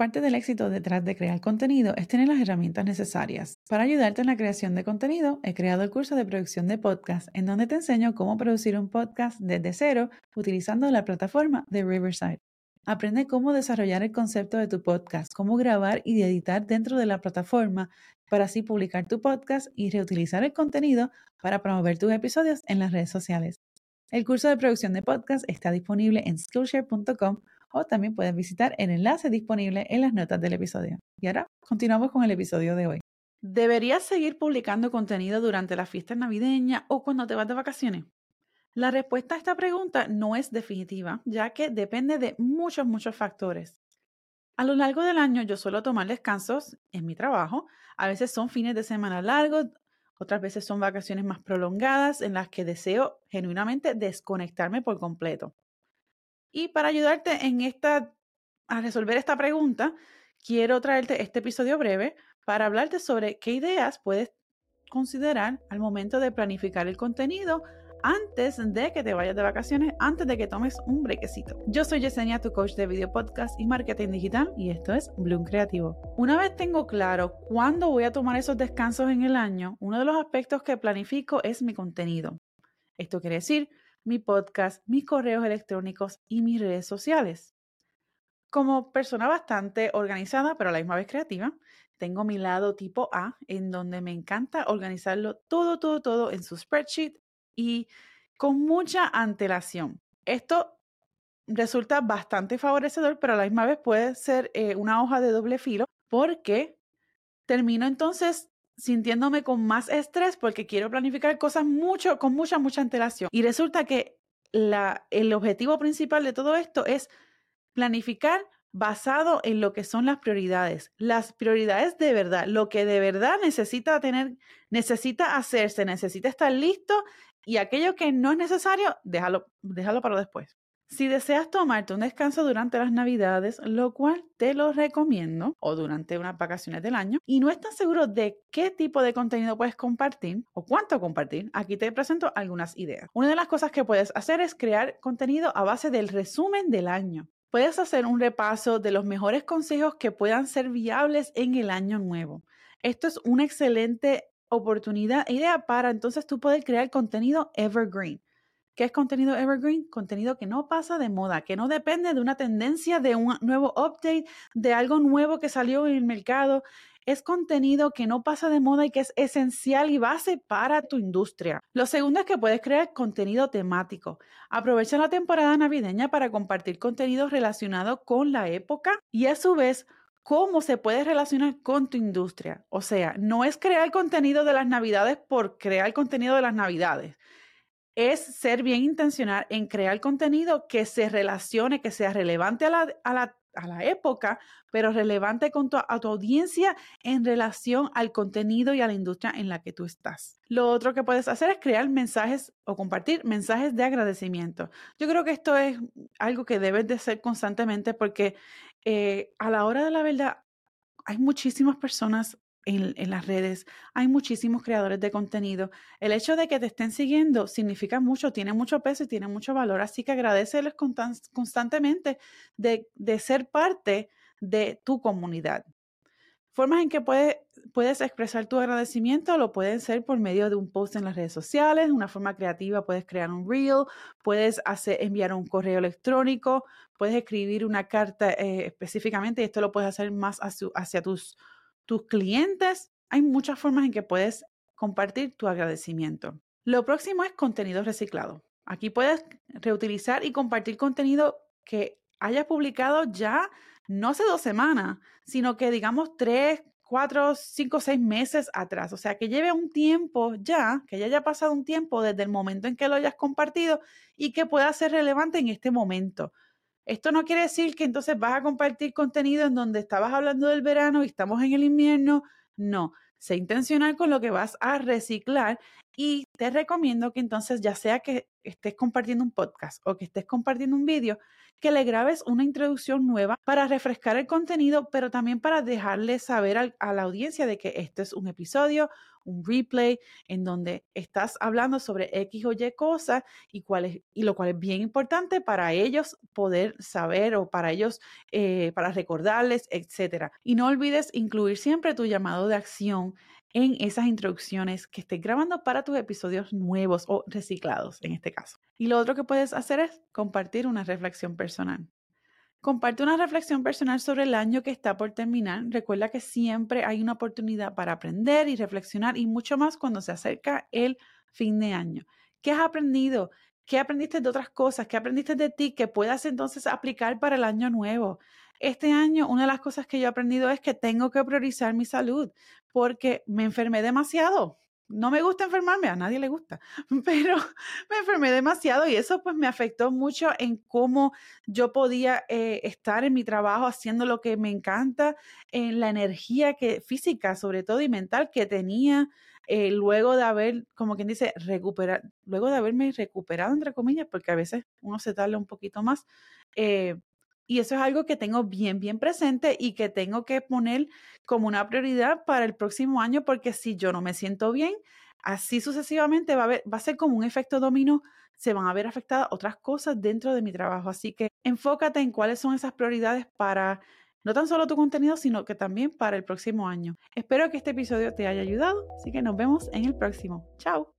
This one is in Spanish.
Parte del éxito detrás de crear contenido es tener las herramientas necesarias. Para ayudarte en la creación de contenido, he creado el curso de producción de podcast, en donde te enseño cómo producir un podcast desde cero utilizando la plataforma de Riverside. Aprende cómo desarrollar el concepto de tu podcast, cómo grabar y editar dentro de la plataforma para así publicar tu podcast y reutilizar el contenido para promover tus episodios en las redes sociales. El curso de producción de podcast está disponible en skillshare.com o también puedes visitar el enlace disponible en las notas del episodio. Y ahora continuamos con el episodio de hoy. ¿Deberías seguir publicando contenido durante las fiestas navideñas o cuando te vas de vacaciones? La respuesta a esta pregunta no es definitiva, ya que depende de muchos, muchos factores. A lo largo del año yo suelo tomar descansos en mi trabajo. A veces son fines de semana largos, otras veces son vacaciones más prolongadas en las que deseo genuinamente desconectarme por completo. Y para ayudarte en esta, a resolver esta pregunta, quiero traerte este episodio breve para hablarte sobre qué ideas puedes considerar al momento de planificar el contenido antes de que te vayas de vacaciones, antes de que tomes un brequecito. Yo soy Yesenia, tu coach de video podcast y marketing digital, y esto es Bloom Creativo. Una vez tengo claro cuándo voy a tomar esos descansos en el año, uno de los aspectos que planifico es mi contenido. Esto quiere decir mi podcast, mis correos electrónicos y mis redes sociales. Como persona bastante organizada, pero a la misma vez creativa, tengo mi lado tipo A, en donde me encanta organizarlo todo, todo, todo en su spreadsheet y con mucha antelación. Esto resulta bastante favorecedor, pero a la misma vez puede ser eh, una hoja de doble filo porque termino entonces sintiéndome con más estrés porque quiero planificar cosas mucho, con mucha, mucha antelación. Y resulta que la, el objetivo principal de todo esto es planificar basado en lo que son las prioridades. Las prioridades de verdad, lo que de verdad necesita tener, necesita hacerse, necesita estar listo y aquello que no es necesario, déjalo, déjalo para después. Si deseas tomarte un descanso durante las navidades, lo cual te lo recomiendo, o durante unas vacaciones del año, y no estás seguro de qué tipo de contenido puedes compartir o cuánto compartir, aquí te presento algunas ideas. Una de las cosas que puedes hacer es crear contenido a base del resumen del año. Puedes hacer un repaso de los mejores consejos que puedan ser viables en el año nuevo. Esto es una excelente oportunidad e idea para entonces tú poder crear contenido evergreen. ¿Qué es contenido evergreen? Contenido que no pasa de moda, que no depende de una tendencia, de un nuevo update, de algo nuevo que salió en el mercado. Es contenido que no pasa de moda y que es esencial y base para tu industria. Lo segundo es que puedes crear contenido temático. Aprovecha la temporada navideña para compartir contenido relacionado con la época y a su vez cómo se puede relacionar con tu industria. O sea, no es crear contenido de las navidades por crear contenido de las navidades es ser bien intencional en crear contenido que se relacione, que sea relevante a la, época, pero relevante con tu, a tu audiencia en relación al contenido y a la industria en la que tú estás. Lo otro que puedes hacer es crear mensajes o compartir mensajes de agradecimiento. Yo creo que esto es algo que debes de hacer constantemente porque eh, a la hora de la verdad hay muchísimas personas en, las redes, hay muchísimos creadores de contenido. El hecho de que te estén siguiendo significa mucho, tiene mucho peso y tiene mucho valor, así que agradeceles constantemente de, ser parte de tu comunidad. Formas en que puedes, expresar tu agradecimiento lo pueden ser por medio de un post en las redes sociales, una forma creativa puedes crear un reel, puedes hacer, enviar un correo electrónico, puedes escribir una carta eh, específicamente y esto lo puedes hacer más hacia tus tus clientes, hay muchas formas en que puedes compartir tu agradecimiento. Lo próximo es contenido reciclado. Aquí puedes reutilizar y compartir contenido que hayas publicado ya no hace dos semanas, sino que digamos tres, cuatro, cinco, seis meses atrás. O sea, que lleve un tiempo ya, que ya haya pasado un tiempo desde el momento en que lo hayas compartido y que pueda ser relevante en este momento. Esto no quiere decir que entonces vas a compartir contenido en donde estabas hablando del verano y estamos en el invierno. No, sé intencional con lo que vas a reciclar y te recomiendo que entonces ya sea que estés compartiendo un podcast o que estés compartiendo un vídeo, que le grabes una introducción nueva para refrescar el contenido, pero también para dejarle saber a la audiencia de que este es un episodio, un replay en donde estás hablando sobre X o Y cosas y, y lo cual es bien importante para ellos poder saber o para ellos, eh, para recordarles, etc. Y no olvides incluir siempre tu llamado de acción en esas introducciones que estés grabando para tus episodios nuevos o reciclados en este caso. Y lo otro que puedes hacer es compartir una reflexión personal. Comparte una reflexión personal sobre el año que está por terminar. Recuerda que siempre hay una oportunidad para aprender y reflexionar y mucho más cuando se acerca el fin de año. ¿Qué has aprendido? ¿Qué aprendiste de otras cosas? ¿Qué aprendiste de ti que puedas entonces aplicar para el año nuevo? Este año, una de las cosas que yo he aprendido es que tengo que priorizar mi salud porque me enfermé demasiado. No me gusta enfermarme, a nadie le gusta, pero me enfermé demasiado y eso pues me afectó mucho en cómo yo podía eh, estar en mi trabajo haciendo lo que me encanta, en la energía que, física sobre todo y mental que tenía eh, luego de haber, como quien dice, recuperar, luego de haberme recuperado, entre comillas, porque a veces uno se tarda un poquito más. Eh, y eso es algo que tengo bien, bien presente y que tengo que poner como una prioridad para el próximo año, porque si yo no me siento bien, así sucesivamente va a, ser como un efecto dominó, se van a ver afectadas otras cosas dentro de mi trabajo. Así que enfócate en cuáles son esas prioridades para no tan solo tu contenido, sino que también para el próximo año. Espero que este episodio te haya ayudado, así que nos vemos en el próximo. Chao.